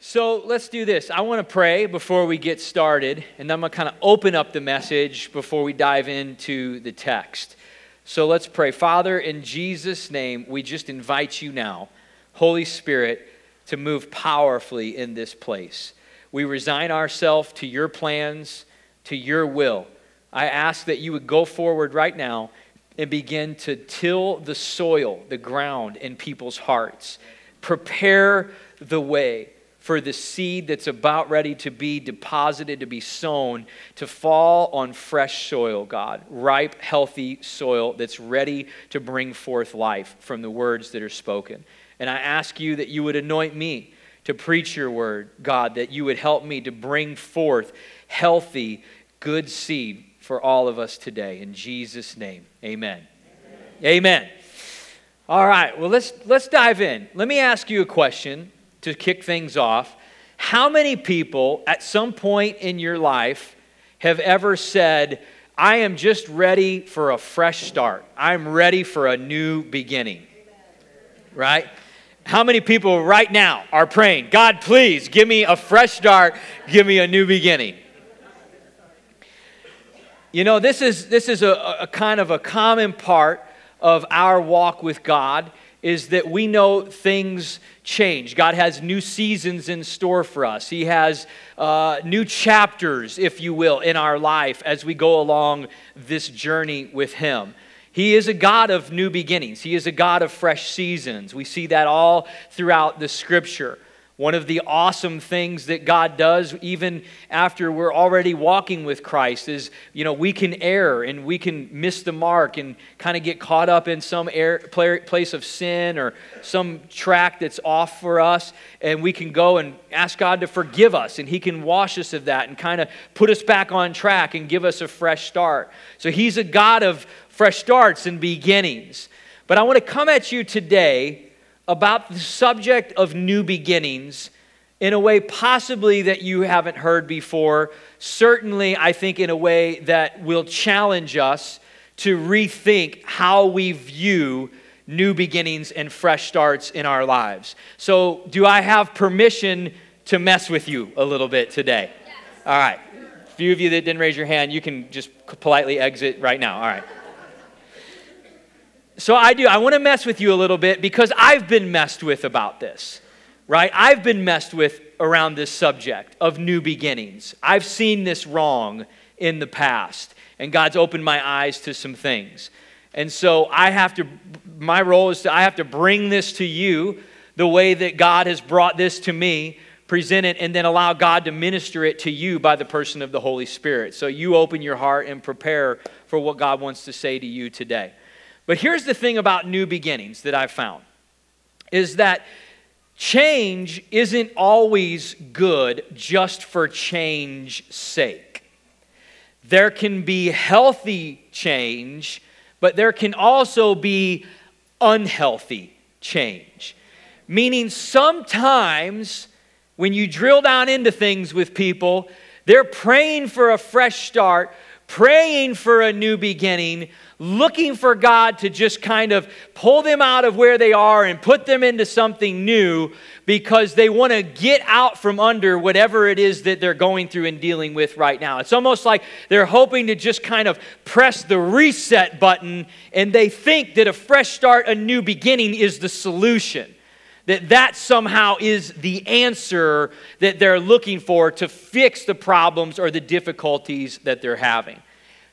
So let's do this. I want to pray before we get started, and I'm going to kind of open up the message before we dive into the text. So let's pray. Father, in Jesus' name, we just invite you now, Holy Spirit, to move powerfully in this place. We resign ourselves to your plans, to your will. I ask that you would go forward right now and begin to till the soil, the ground in people's hearts. Prepare the way for the seed that's about ready to be deposited, to be sown, to fall on fresh soil, God. Ripe, healthy soil that's ready to bring forth life from the words that are spoken. And I ask you that you would anoint me to preach your word, God, that you would help me to bring forth healthy, good seed for all of us today. In Jesus' name, amen. Amen. amen. All right, well, let's, let's dive in. Let me ask you a question to kick things off, how many people at some point in your life have ever said, I am just ready for a fresh start? I'm ready for a new beginning. Right? How many people right now are praying, God, please give me a fresh start, give me a new beginning? You know, this is, this is a, a kind of a common part of our walk with God is that we know things change. God has new seasons in store for us. He has uh, new chapters, if you will, in our life as we go along this journey with Him. He is a God of new beginnings. He is a God of fresh seasons. We see that all throughout the scripture. One of the awesome things that God does, even after we're already walking with Christ, is you know we can err and we can miss the mark and kind of get caught up in some air, place of sin or some track that's off for us, and we can go and ask God to forgive us, and He can wash us of that and kind of put us back on track and give us a fresh start. So He's a God of fresh starts and beginnings. But I want to come at you today about the subject of new beginnings in a way possibly that you haven't heard before. Certainly, I think in a way that will challenge us to rethink how we view new beginnings and fresh starts in our lives. So, do I have permission to mess with you a little bit today? Yes. All right. A few of you that didn't raise your hand, you can just politely exit right now. All right. So I do. I want to mess with you a little bit because I've been messed with about this, right? I've been messed with around this subject of new beginnings. I've seen this wrong in the past, and God's opened my eyes to some things. And so I have to, my role is to, I have to bring this to you the way that God has brought this to me, present it, and then allow God to minister it to you by the person of the Holy Spirit. So you open your heart and prepare for what God wants to say to you today. But here's the thing about new beginnings that I've found is that change isn't always good just for change's sake. There can be healthy change, but there can also be unhealthy change. Meaning, sometimes when you drill down into things with people, they're praying for a fresh start, praying for a new beginning, looking for God to just kind of pull them out of where they are and put them into something new because they want to get out from under whatever it is that they're going through and dealing with right now. It's almost like they're hoping to just kind of press the reset button and they think that a fresh start, a new beginning is the solution that that somehow is the answer that they're looking for to fix the problems or the difficulties that they're having.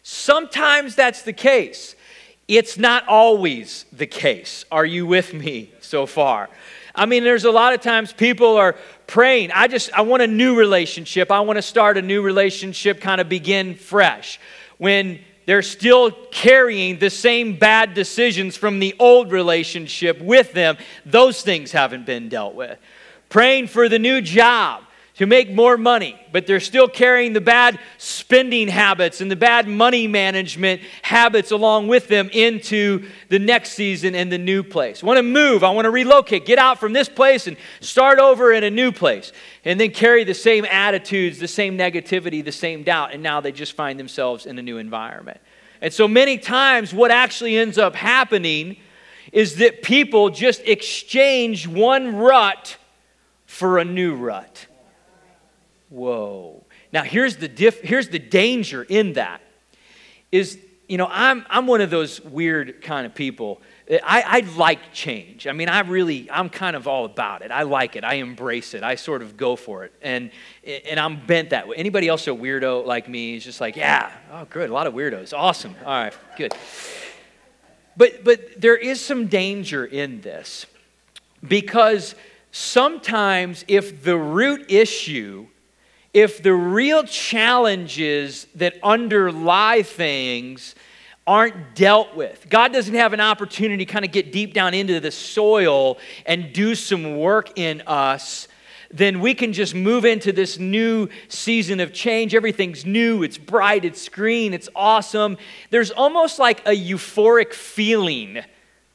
Sometimes that's the case. It's not always the case. Are you with me so far? I mean, there's a lot of times people are praying, I just, I want a new relationship. I want to start a new relationship, kind of begin fresh. When they're still carrying the same bad decisions from the old relationship with them, those things haven't been dealt with. Praying for the new job to make more money, but they're still carrying the bad spending habits and the bad money management habits along with them into the next season and the new place. I want to move, I want to relocate, get out from this place and start over in a new place. And then carry the same attitudes, the same negativity, the same doubt, and now they just find themselves in a new environment. And so many times, what actually ends up happening is that people just exchange one rut for a new rut. Whoa. Now here's the diff, here's the danger in that is you know I'm I'm one of those weird kind of people. I, I like change. I mean, I really, I'm kind of all about it. I like it. I embrace it. I sort of go for it. And, and I'm bent that way. Anybody else a weirdo like me is just like, yeah, oh, good. A lot of weirdos. Awesome. All right, good. But, but there is some danger in this because sometimes if the root issue, if the real challenges that underlie things aren't dealt with, God doesn't have an opportunity to kind of get deep down into the soil and do some work in us then we can just move into this new season of change. Everything's new, it's bright, it's green, it's awesome. There's almost like a euphoric feeling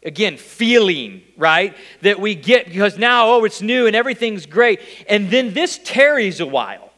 Again, feeling, right? That we get because now, oh, it's new and everything's great. And then this tarries a while.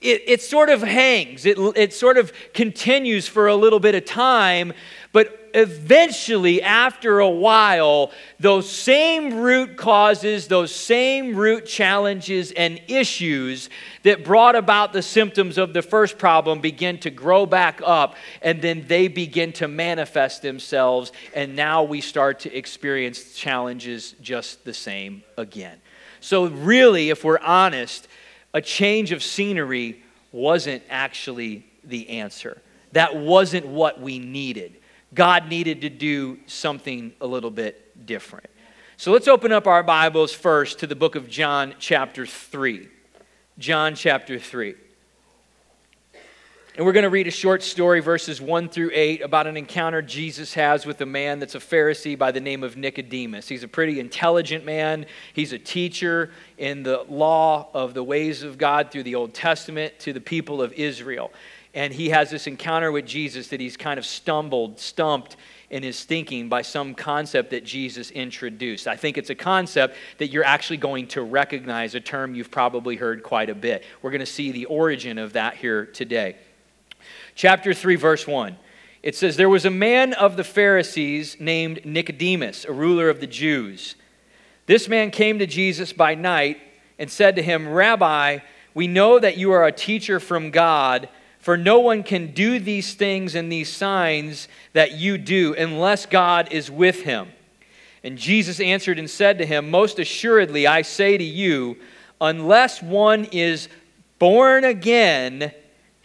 It, it sort of hangs, it, it sort of continues for a little bit of time, but eventually, after a while, those same root causes, those same root challenges and issues that brought about the symptoms of the first problem begin to grow back up, and then they begin to manifest themselves, and now we start to experience challenges just the same again. So, really, if we're honest, a change of scenery wasn't actually the answer. That wasn't what we needed. God needed to do something a little bit different. So let's open up our Bibles first to the book of John, chapter 3. John, chapter 3. And we're going to read a short story, verses 1 through 8, about an encounter Jesus has with a man that's a Pharisee by the name of Nicodemus. He's a pretty intelligent man. He's a teacher in the law of the ways of God through the Old Testament to the people of Israel and he has this encounter with Jesus that he's kind of stumbled, stumped in his thinking by some concept that Jesus introduced. I think it's a concept that you're actually going to recognize, a term you've probably heard quite a bit. We're going to see the origin of that here today. Chapter 3, verse 1. It says, There was a man of the Pharisees named Nicodemus, a ruler of the Jews. This man came to Jesus by night and said to him, Rabbi, we know that you are a teacher from God for no one can do these things and these signs that you do unless God is with him. And Jesus answered and said to him, Most assuredly, I say to you, unless one is born again,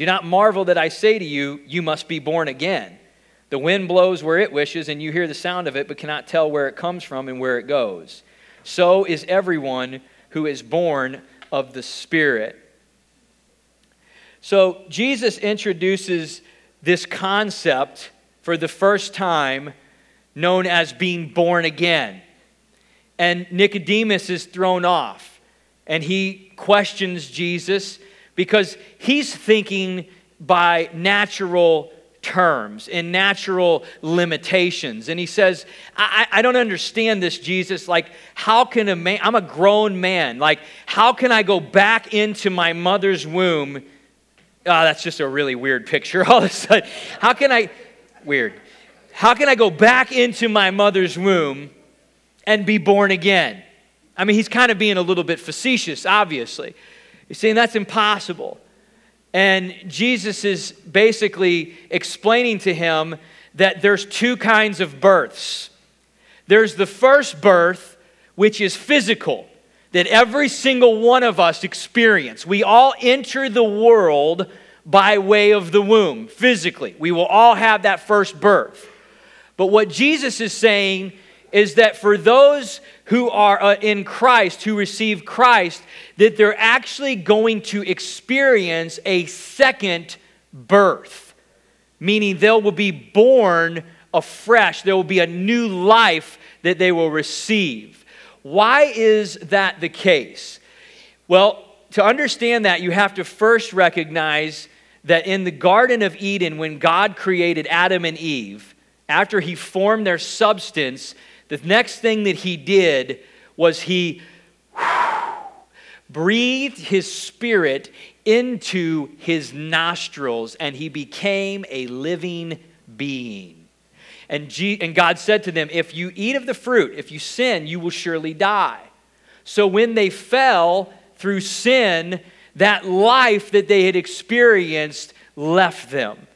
Do not marvel that I say to you, You must be born again. The wind blows where it wishes, and you hear the sound of it, but cannot tell where it comes from and where it goes. So is everyone who is born of the Spirit. So Jesus introduces this concept for the first time known as being born again. And Nicodemus is thrown off and he questions Jesus because he's thinking by natural terms and natural limitations. And he says, I, I, don't understand this, Jesus. Like, how can a man, I'm a grown man, like, how can I go back into my mother's womb oh, that's just a really weird picture all of a sudden. How can I, weird, how can I go back into my mother's womb and be born again? I mean, he's kind of being a little bit facetious, obviously. He's saying that's impossible. And Jesus is basically explaining to him that there's two kinds of births. There's the first birth, which is physical that every single one of us experience. We all enter the world by way of the womb, physically. We will all have that first birth. But what Jesus is saying is that for those who are uh, in Christ, who receive Christ, that they're actually going to experience a second birth, meaning they will be born afresh. There will be a new life that they will receive. Why is that the case? Well, to understand that, you have to first recognize that in the Garden of Eden, when God created Adam and Eve, after he formed their substance, the next thing that he did was he breathed his spirit into his nostrils and he became a living being. And, G- and God said to them, If you eat of the fruit, if you sin, you will surely die. So when they fell through sin, that life that they had experienced left them.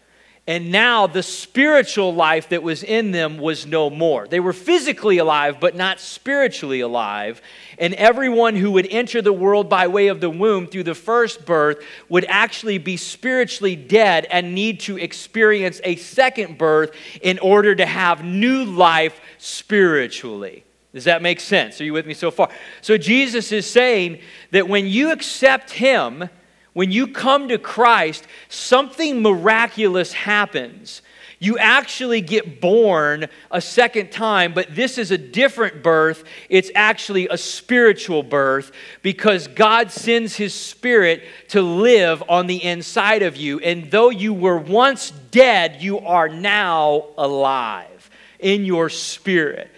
And now the spiritual life that was in them was no more. They were physically alive, but not spiritually alive. And everyone who would enter the world by way of the womb through the first birth would actually be spiritually dead and need to experience a second birth in order to have new life spiritually. Does that make sense? Are you with me so far? So Jesus is saying that when you accept Him, when you come to Christ, something miraculous happens. You actually get born a second time, but this is a different birth. It's actually a spiritual birth because God sends His Spirit to live on the inside of you. And though you were once dead, you are now alive in your spirit.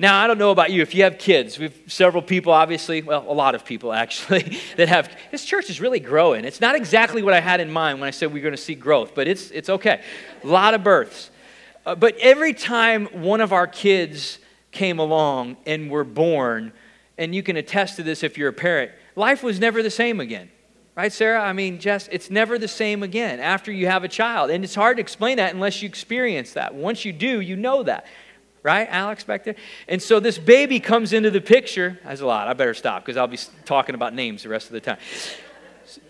Now, I don't know about you. If you have kids, we have several people, obviously, well, a lot of people actually, that have, this church is really growing. It's not exactly what I had in mind when I said we are going to see growth, but it's, it's okay. A lot of births. Uh, but every time one of our kids came along and were born, and you can attest to this if you're a parent, life was never the same again. Right, Sarah? I mean, Jess, it's never the same again after you have a child. And it's hard to explain that unless you experience that. Once you do, you know that right, Alex back there? And so this baby comes into the picture. That's a lot. I better stop because I'll be talking about names the rest of the time.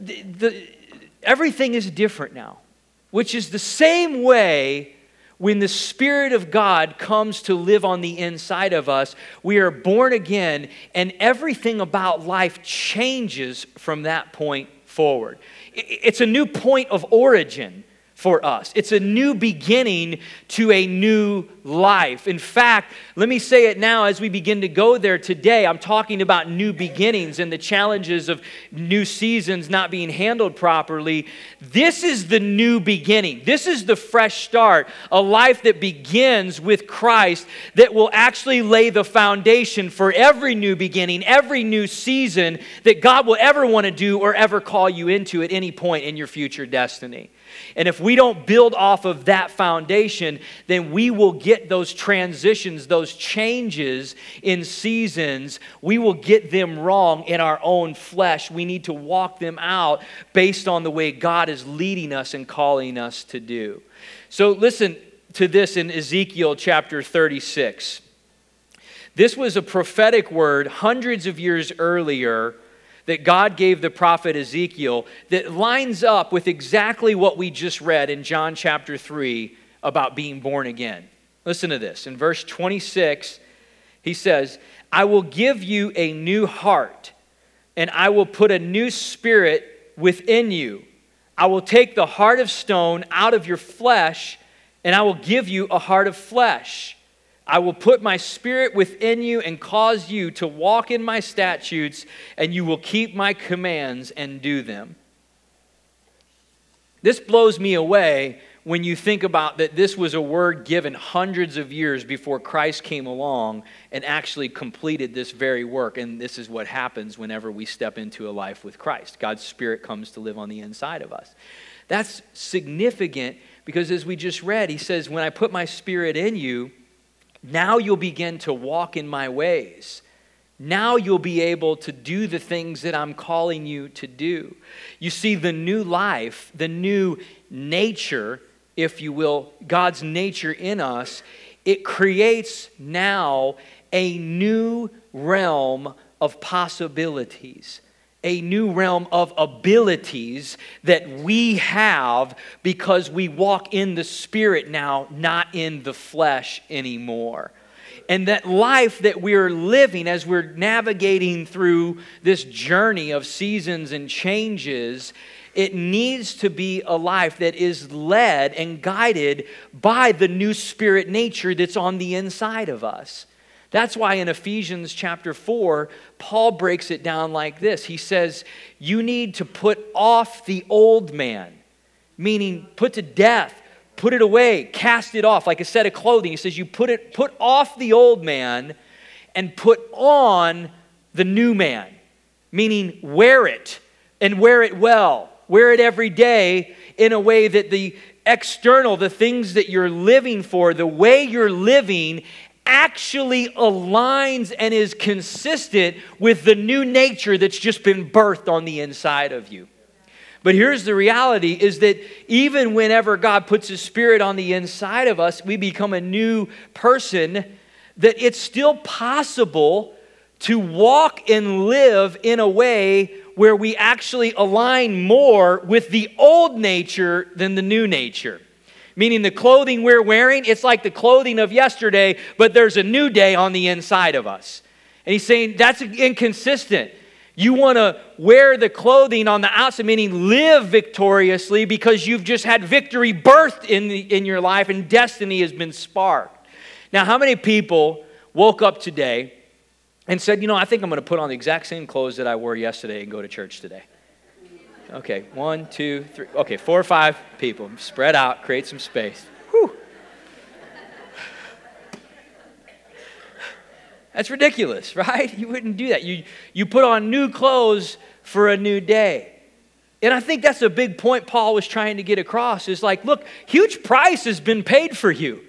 The, the, everything is different now, which is the same way when the Spirit of God comes to live on the inside of us. We are born again, and everything about life changes from that point forward. It's a new point of origin for us. It's a new beginning to a new life. In fact, let me say it now as we begin to go there today. I'm talking about new beginnings and the challenges of new seasons not being handled properly. This is the new beginning. This is the fresh start, a life that begins with Christ that will actually lay the foundation for every new beginning, every new season that God will ever want to do or ever call you into at any point in your future destiny. And if we don't build off of that foundation, then we will get those transitions, those changes in seasons. We will get them wrong in our own flesh. We need to walk them out based on the way God is leading us and calling us to do. So, listen to this in Ezekiel chapter 36. This was a prophetic word hundreds of years earlier that God gave the prophet Ezekiel that lines up with exactly what we just read in John chapter 3 about being born again. Listen to this. In verse 26, he says, I will give you a new heart, and I will put a new spirit within you. I will take the heart of stone out of your flesh, and I will give you a heart of flesh. I will put my spirit within you and cause you to walk in my statutes, and you will keep my commands and do them. This blows me away when you think about that this was a word given hundreds of years before Christ came along and actually completed this very work. And this is what happens whenever we step into a life with Christ. God's Spirit comes to live on the inside of us. That's significant because, as we just read, he says, When I put my Spirit in you, now you'll begin to walk in my ways. Now you'll be able to do the things that I'm calling you to do. You see, the new life, the new nature, if you will, God's nature in us, it creates now a new realm of possibilities a new realm of abilities that we have because we walk in the Spirit now, not in the flesh anymore. And that life that we're living as we're navigating through this journey of seasons and changes, it needs to be a life that is led and guided by the new spirit nature that's on the inside of us. That's why in Ephesians chapter 4, Paul breaks it down like this. He says, You need to put off the old man, meaning put to death, put it away, cast it off, like a set of clothing. He says, You put it, put off the old man and put on the new man, meaning wear it and wear it well. Wear it every day in a way that the external, the things that you're living for, the way you're living actually aligns and is consistent with the new nature that's just been birthed on the inside of you. But here's the reality is that even whenever God puts his spirit on the inside of us, we become a new person that it's still possible to walk and live in a way where we actually align more with the old nature than the new nature. Meaning, the clothing we're wearing, it's like the clothing of yesterday, but there's a new day on the inside of us. And he's saying that's inconsistent. You want to wear the clothing on the outside, meaning live victoriously because you've just had victory birthed in, the, in your life and destiny has been sparked. Now, how many people woke up today and said, You know, I think I'm going to put on the exact same clothes that I wore yesterday and go to church today? Okay, one, two, three. Okay, four or five people. Spread out, create some space. Whew. That's ridiculous, right? You wouldn't do that. You, you put on new clothes for a new day. And I think that's a big point Paul was trying to get across is like, look, huge price has been paid for you.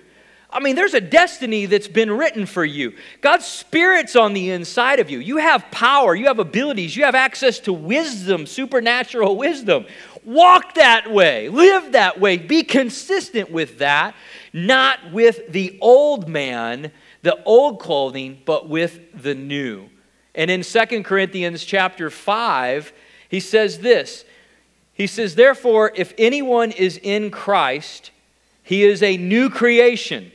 I mean, there's a destiny that's been written for you. God's Spirit's on the inside of you. You have power, you have abilities, you have access to wisdom, supernatural wisdom. Walk that way, live that way, be consistent with that, not with the old man, the old clothing, but with the new. And in Second Corinthians chapter 5, he says this. He says, Therefore, if anyone is in Christ, he is a new creation.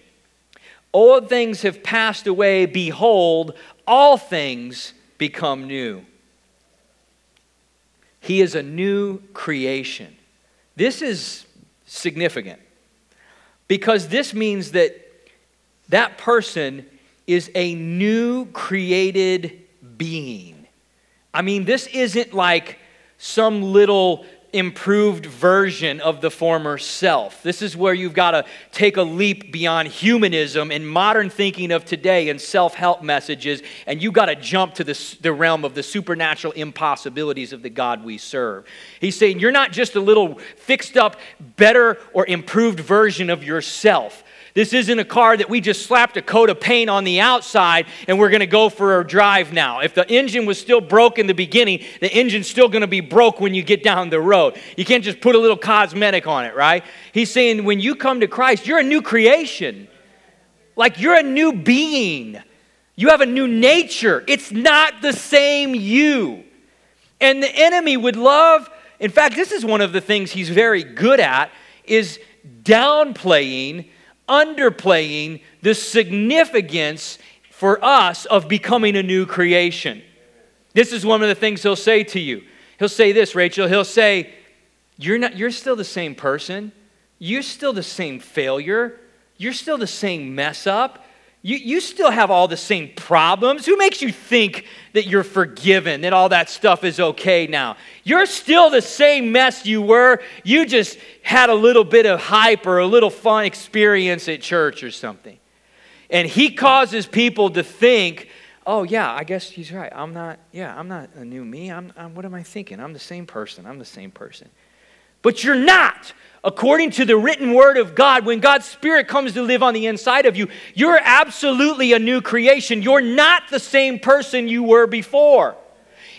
Old things have passed away. Behold, all things become new. He is a new creation. This is significant because this means that that person is a new created being. I mean, this isn't like some little improved version of the former self. This is where you've got to take a leap beyond humanism and modern thinking of today and self help messages, and you've got to jump to the, the realm of the supernatural impossibilities of the God we serve. He's saying you're not just a little fixed up, better, or improved version of yourself. This isn't a car that we just slapped a coat of paint on the outside and we're going to go for a drive now. If the engine was still broke in the beginning, the engine's still going to be broke when you get down the road. You can't just put a little cosmetic on it, right? He's saying when you come to Christ, you're a new creation. Like you're a new being. You have a new nature. It's not the same you. And the enemy would love, in fact, this is one of the things he's very good at is downplaying underplaying the significance for us of becoming a new creation. This is one of the things he'll say to you. He'll say this, Rachel. He'll say, You're, not, you're still the same person. You're still the same failure. You're still the same mess up. You, you still have all the same problems. Who makes you think that you're forgiven, that all that stuff is okay now? You're still the same mess you were. You just had a little bit of hype or a little fun experience at church or something. And he causes people to think, oh, yeah, I guess he's right. I'm not, yeah, I'm not a new me. I'm, I'm what am I thinking? I'm the same person. I'm the same person. But you're not according to the written word of God, when God's Spirit comes to live on the inside of you, you're absolutely a new creation. You're not the same person you were before.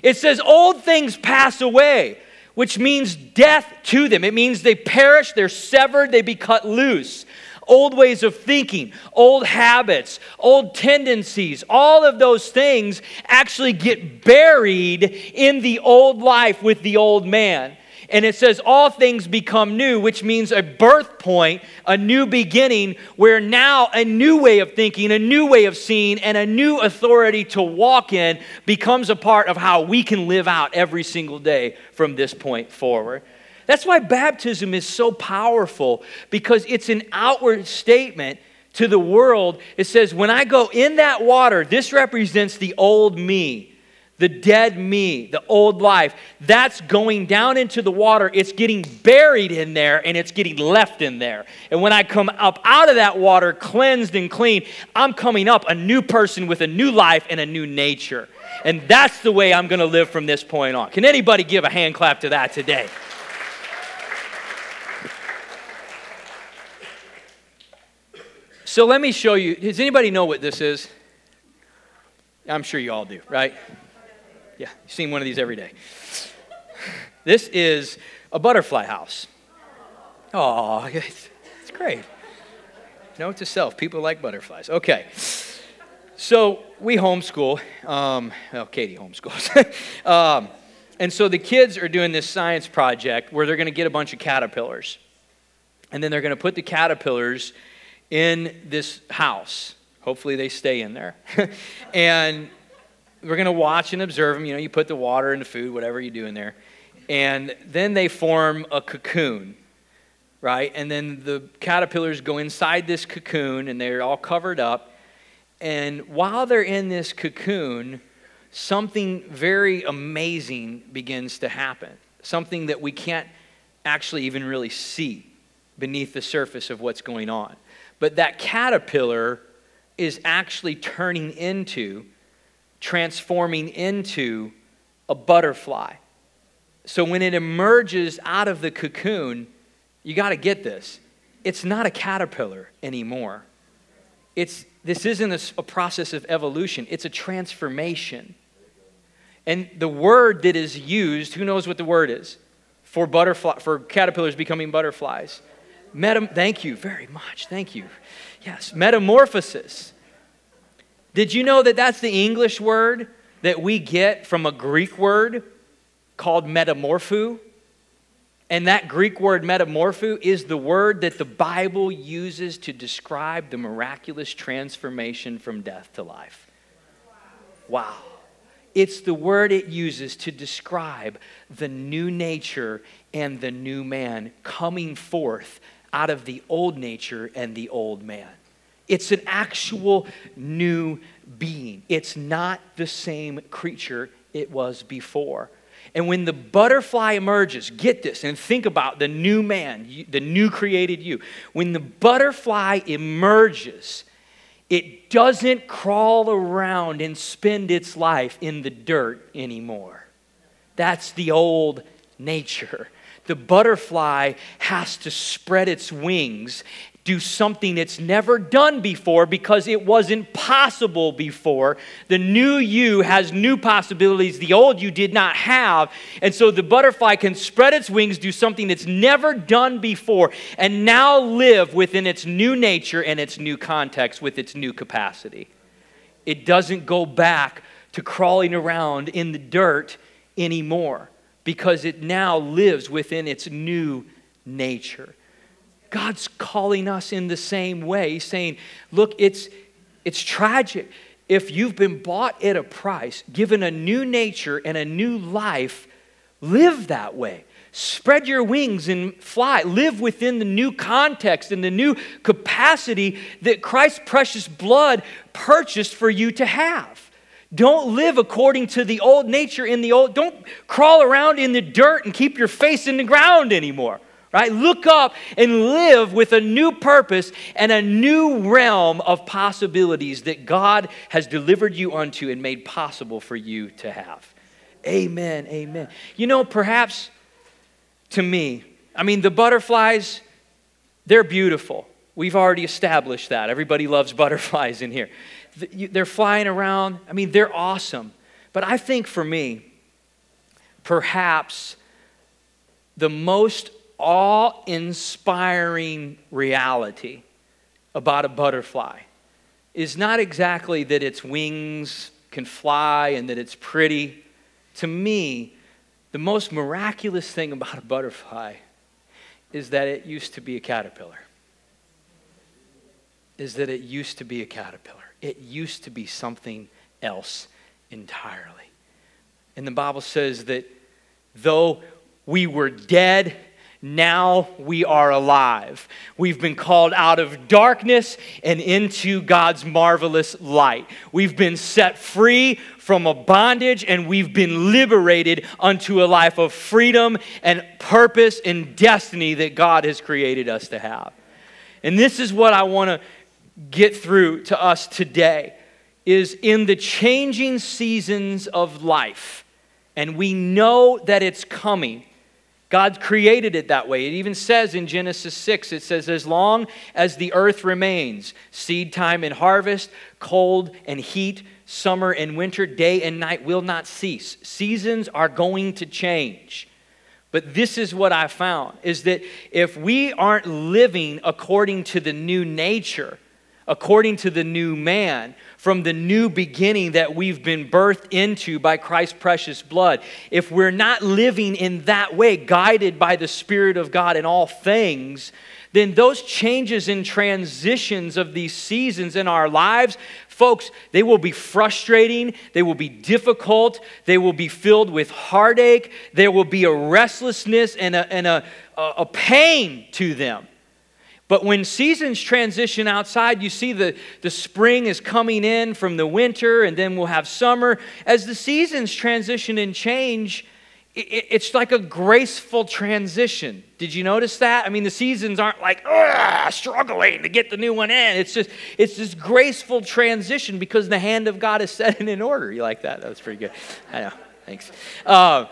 It says, Old things pass away, which means death to them. It means they perish, they're severed, they be cut loose. Old ways of thinking, old habits, old tendencies, all of those things actually get buried in the old life with the old man. And it says, All things become new, which means a birth point, a new beginning, where now a new way of thinking, a new way of seeing, and a new authority to walk in becomes a part of how we can live out every single day from this point forward. That's why baptism is so powerful because it's an outward statement to the world, it says, when I go in that water, this represents the old me, the dead me, the old life. That's going down into the water. It's getting buried in there and it's getting left in there. And when I come up out of that water, cleansed and clean, I'm coming up a new person with a new life and a new nature. And that's the way I'm going to live from this point on. Can anybody give a hand clap to that today? So let me show you. Does anybody know what this is? I'm sure you all do, right? Yeah, you've seen one of these every day. This is a butterfly house. Oh, it's, great. Note to self people like butterflies. Okay. So we homeschool. Um, well, Katie homeschools. um, and so the kids are doing this science project where they're going to get a bunch of caterpillars. And then they're going to put the caterpillars in this house. Hopefully, they stay in there. and we're going to watch and observe them. You know, you put the water and the food, whatever you do in there. And then they form a cocoon, right? And then the caterpillars go inside this cocoon and they're all covered up. And while they're in this cocoon, something very amazing begins to happen. Something that we can't actually even really see beneath the surface of what's going on. But that caterpillar is actually turning into, transforming into a butterfly. So when it emerges out of the cocoon, you got to get this. It's not a caterpillar anymore. It's, this isn't a, a process of evolution, it's a transformation. And the word that is used, who knows what the word is? For butterfly, for caterpillars becoming butterflies. Metam- thank you very much. Thank you. Yes, metamorphosis. Did you know that that's the English word that we get from a Greek word called metamorpho? And that Greek word metamorpho is the word that the Bible uses to describe the miraculous transformation from death to life. Wow. It's the word it uses to describe the new nature and the new man coming forth out of the old nature and the old man. It's an actual new being. It's not the same creature it was before. And when the butterfly emerges, get this and think about the new man, the new created you. When the butterfly emerges, it doesn't crawl around and spend its life in the dirt anymore. That's the old nature the butterfly has to spread its wings, do something it's never done before because it wasn't possible before. The new you has new possibilities the old you did not have. And so the butterfly can spread its wings, do something it's never done before, and now live within its new nature and its new context with its new capacity. It doesn't go back to crawling around in the dirt anymore because it now lives within its new nature. God's calling us in the same way. Saying, look, it's, it's tragic. If you've been bought at a price, given a new nature and a new life, live that way. Spread your wings and fly. Live within the new context and the new capacity that Christ's precious blood purchased for you to have. Don't live according to the old nature in the old. Don't crawl around in the dirt and keep your face in the ground anymore. Right? Look up and live with a new purpose and a new realm of possibilities that God has delivered you unto and made possible for you to have. Amen. Amen. You know, perhaps to me, I mean, the butterflies, they're beautiful. We've already established that. Everybody loves butterflies in here they're flying around. I mean, they're awesome. But I think for me, perhaps the most awe inspiring reality about a butterfly is not exactly that its wings can fly and that it's pretty. To me, the most miraculous thing about a butterfly is that it used to be a caterpillar. Is that it used to be a caterpillar it used to be something else entirely. And the Bible says that though we were dead now we are alive. We've been called out of darkness and into God's marvelous light. We've been set free from a bondage and we've been liberated unto a life of freedom and purpose and destiny that God has created us to have. And this is what I want to get through to us today is in the changing seasons of life. And we know that it's coming God created it that way. It even says in Genesis 6, it says, As long as the earth remains, seed time and harvest, cold and heat, summer and winter, day and night will not cease. Seasons are going to change. But this is what I found is that if we aren't living according to the new nature, according to the new man, from the new beginning that we've been birthed into by Christ's precious blood, if we're not living in that way, guided by the Spirit of God in all things, then those changes and transitions of these seasons in our lives, folks, they will be frustrating, they will be difficult, they will be filled with heartache, there will be a restlessness and a, and a, a pain to them. But when seasons transition outside, you see the, the spring is coming in from the winter, and then we'll have summer. As the seasons transition and change, it, it's like a graceful transition. Did you notice that? I mean, the seasons aren't like struggling to get the new one in. It's just it's this graceful transition because the hand of God is setting in order. You like that? That was pretty good. I know. Thanks. Uh,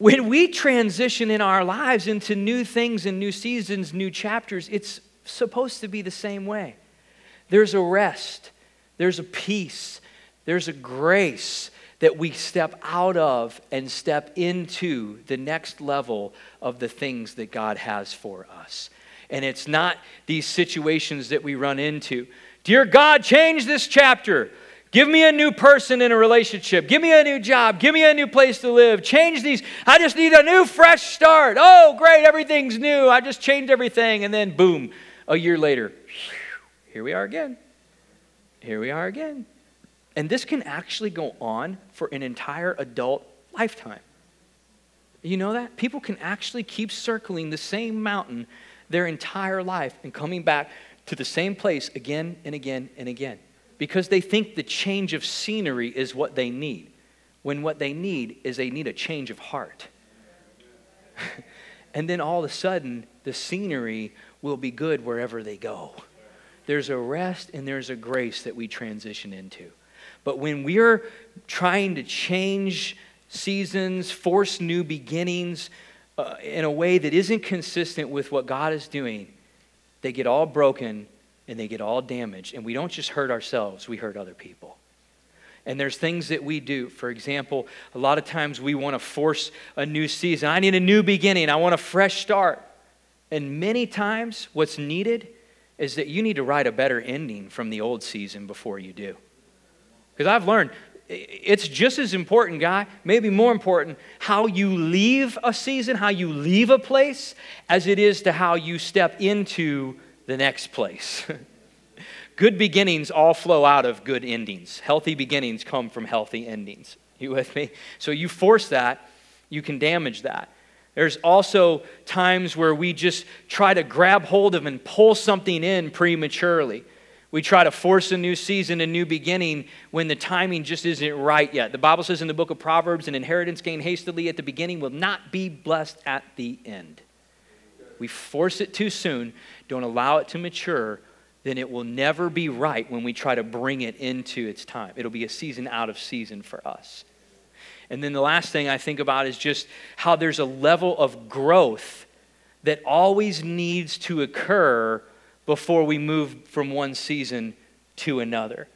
when we transition in our lives into new things and new seasons, new chapters, it's supposed to be the same way. There's a rest, there's a peace, there's a grace that we step out of and step into the next level of the things that God has for us. And it's not these situations that we run into. Dear God, change this chapter. Give me a new person in a relationship. Give me a new job. Give me a new place to live. Change these. I just need a new, fresh start. Oh, great, everything's new. I just changed everything. And then, boom, a year later, here we are again. Here we are again. And this can actually go on for an entire adult lifetime. You know that? People can actually keep circling the same mountain their entire life and coming back to the same place again and again and again because they think the change of scenery is what they need, when what they need is they need a change of heart. and then all of a sudden, the scenery will be good wherever they go. There's a rest and there's a grace that we transition into. But when we're trying to change seasons, force new beginnings uh, in a way that isn't consistent with what God is doing, they get all broken and they get all damaged. And we don't just hurt ourselves, we hurt other people. And there's things that we do. For example, a lot of times we want to force a new season. I need a new beginning. I want a fresh start. And many times, what's needed is that you need to write a better ending from the old season before you do. Because I've learned it's just as important, guy, maybe more important, how you leave a season, how you leave a place, as it is to how you step into the next place. good beginnings all flow out of good endings. Healthy beginnings come from healthy endings. You with me? So you force that, you can damage that. There's also times where we just try to grab hold of and pull something in prematurely. We try to force a new season, a new beginning when the timing just isn't right yet. The Bible says in the book of Proverbs, an inheritance gained hastily at the beginning will not be blessed at the end. We force it too soon, don't allow it to mature, then it will never be right when we try to bring it into its time. It'll be a season out of season for us. And then the last thing I think about is just how there's a level of growth that always needs to occur before we move from one season to another.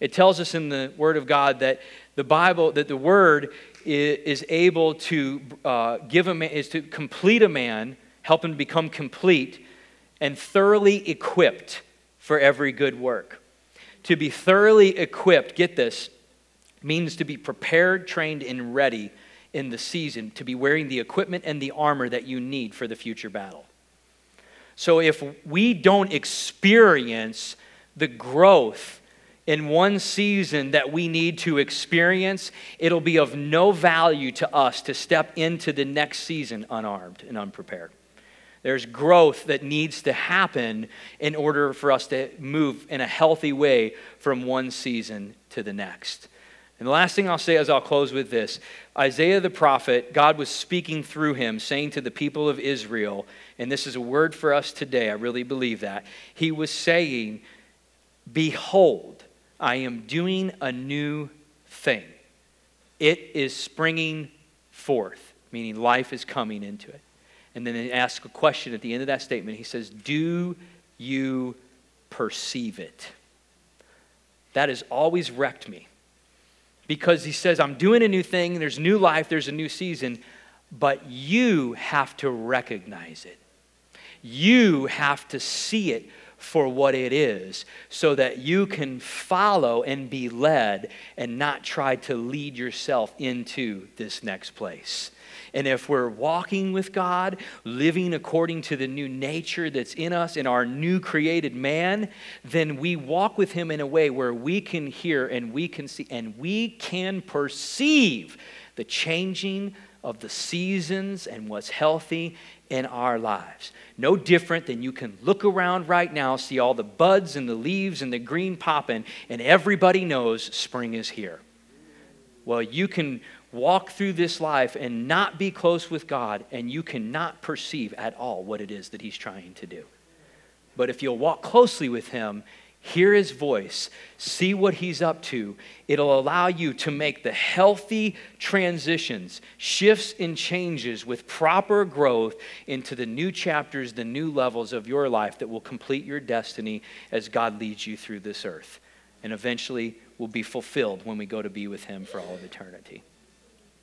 It tells us in the Word of God that the Bible, that the Word is able to uh, give a man, is to complete a man, help him become complete and thoroughly equipped for every good work. To be thoroughly equipped, get this, means to be prepared, trained, and ready in the season, to be wearing the equipment and the armor that you need for the future battle. So if we don't experience the growth in one season that we need to experience, it'll be of no value to us to step into the next season unarmed and unprepared. There's growth that needs to happen in order for us to move in a healthy way from one season to the next. And the last thing I'll say as I'll close with this Isaiah the prophet, God was speaking through him, saying to the people of Israel, and this is a word for us today, I really believe that. He was saying, Behold, I am doing a new thing. It is springing forth, meaning life is coming into it. And then he asks a question at the end of that statement. He says, Do you perceive it? That has always wrecked me. Because he says, I'm doing a new thing, there's new life, there's a new season, but you have to recognize it. You have to see it for what it is so that you can follow and be led and not try to lead yourself into this next place. And if we're walking with God, living according to the new nature that's in us, in our new created man, then we walk with Him in a way where we can hear and we can see and we can perceive the changing of the seasons and what's healthy in our lives. No different than you can look around right now, see all the buds and the leaves and the green popping, and everybody knows spring is here. Well, you can walk through this life and not be close with God, and you cannot perceive at all what it is that He's trying to do. But if you'll walk closely with Him, hear His voice, see what He's up to, it'll allow you to make the healthy transitions, shifts, and changes with proper growth into the new chapters, the new levels of your life that will complete your destiny as God leads you through this earth. And eventually will be fulfilled when we go to be with Him for all of eternity.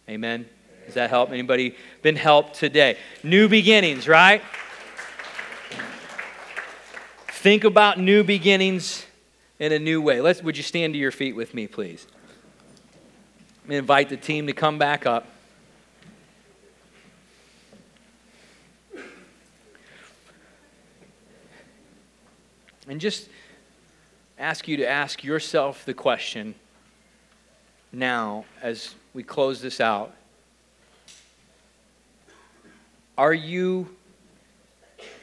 Amen. Does that help? Anybody been helped today? New beginnings, right? Think about new beginnings in a new way. Let's, would you stand to your feet with me, please? Invite the team to come back up. And just ask you to ask yourself the question now as we close this out. Are you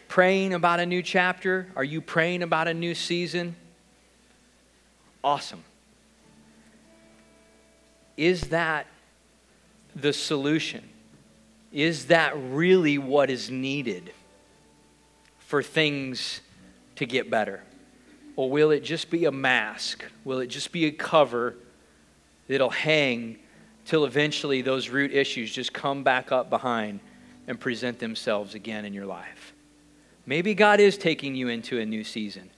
praying about a new chapter? Are you praying about a new season? Awesome. Is that the solution? Is that really what is needed for things to get better? Or will it just be a mask? Will it just be a cover that'll hang till eventually those root issues just come back up behind and present themselves again in your life. Maybe God is taking you into a new season.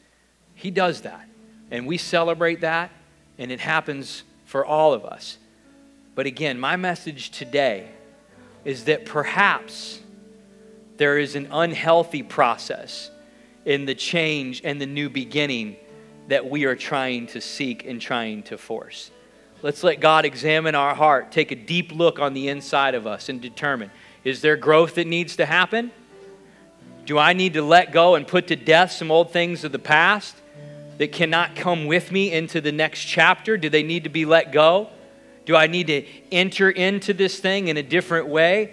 He does that. And we celebrate that, and it happens for all of us. But again, my message today is that perhaps there is an unhealthy process in the change and the new beginning that we are trying to seek and trying to force. Let's let God examine our heart, take a deep look on the inside of us, and determine is there growth that needs to happen? Do I need to let go and put to death some old things of the past that cannot come with me into the next chapter? Do they need to be let go? Do I need to enter into this thing in a different way?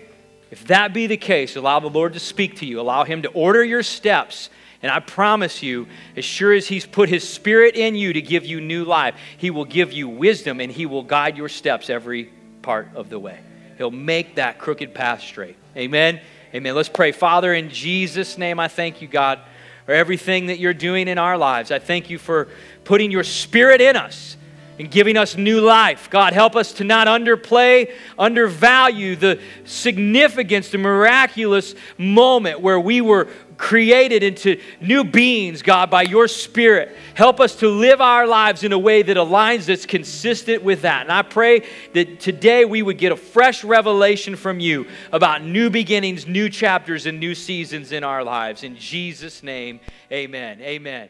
If that be the case, allow the Lord to speak to you. Allow Him to order your steps and I promise you, as sure as He's put His Spirit in you to give you new life, He will give you wisdom and He will guide your steps every part of the way. He'll make that crooked path straight. Amen. Amen. Let's pray. Father, in Jesus' name, I thank you, God, for everything that you're doing in our lives. I thank you for putting your Spirit in us and giving us new life. God, help us to not underplay, undervalue the significance, the miraculous moment where we were created into new beings, God, by your Spirit. Help us to live our lives in a way that aligns, that's consistent with that. And I pray that today we would get a fresh revelation from you about new beginnings, new chapters, and new seasons in our lives. In Jesus' name, amen. Amen.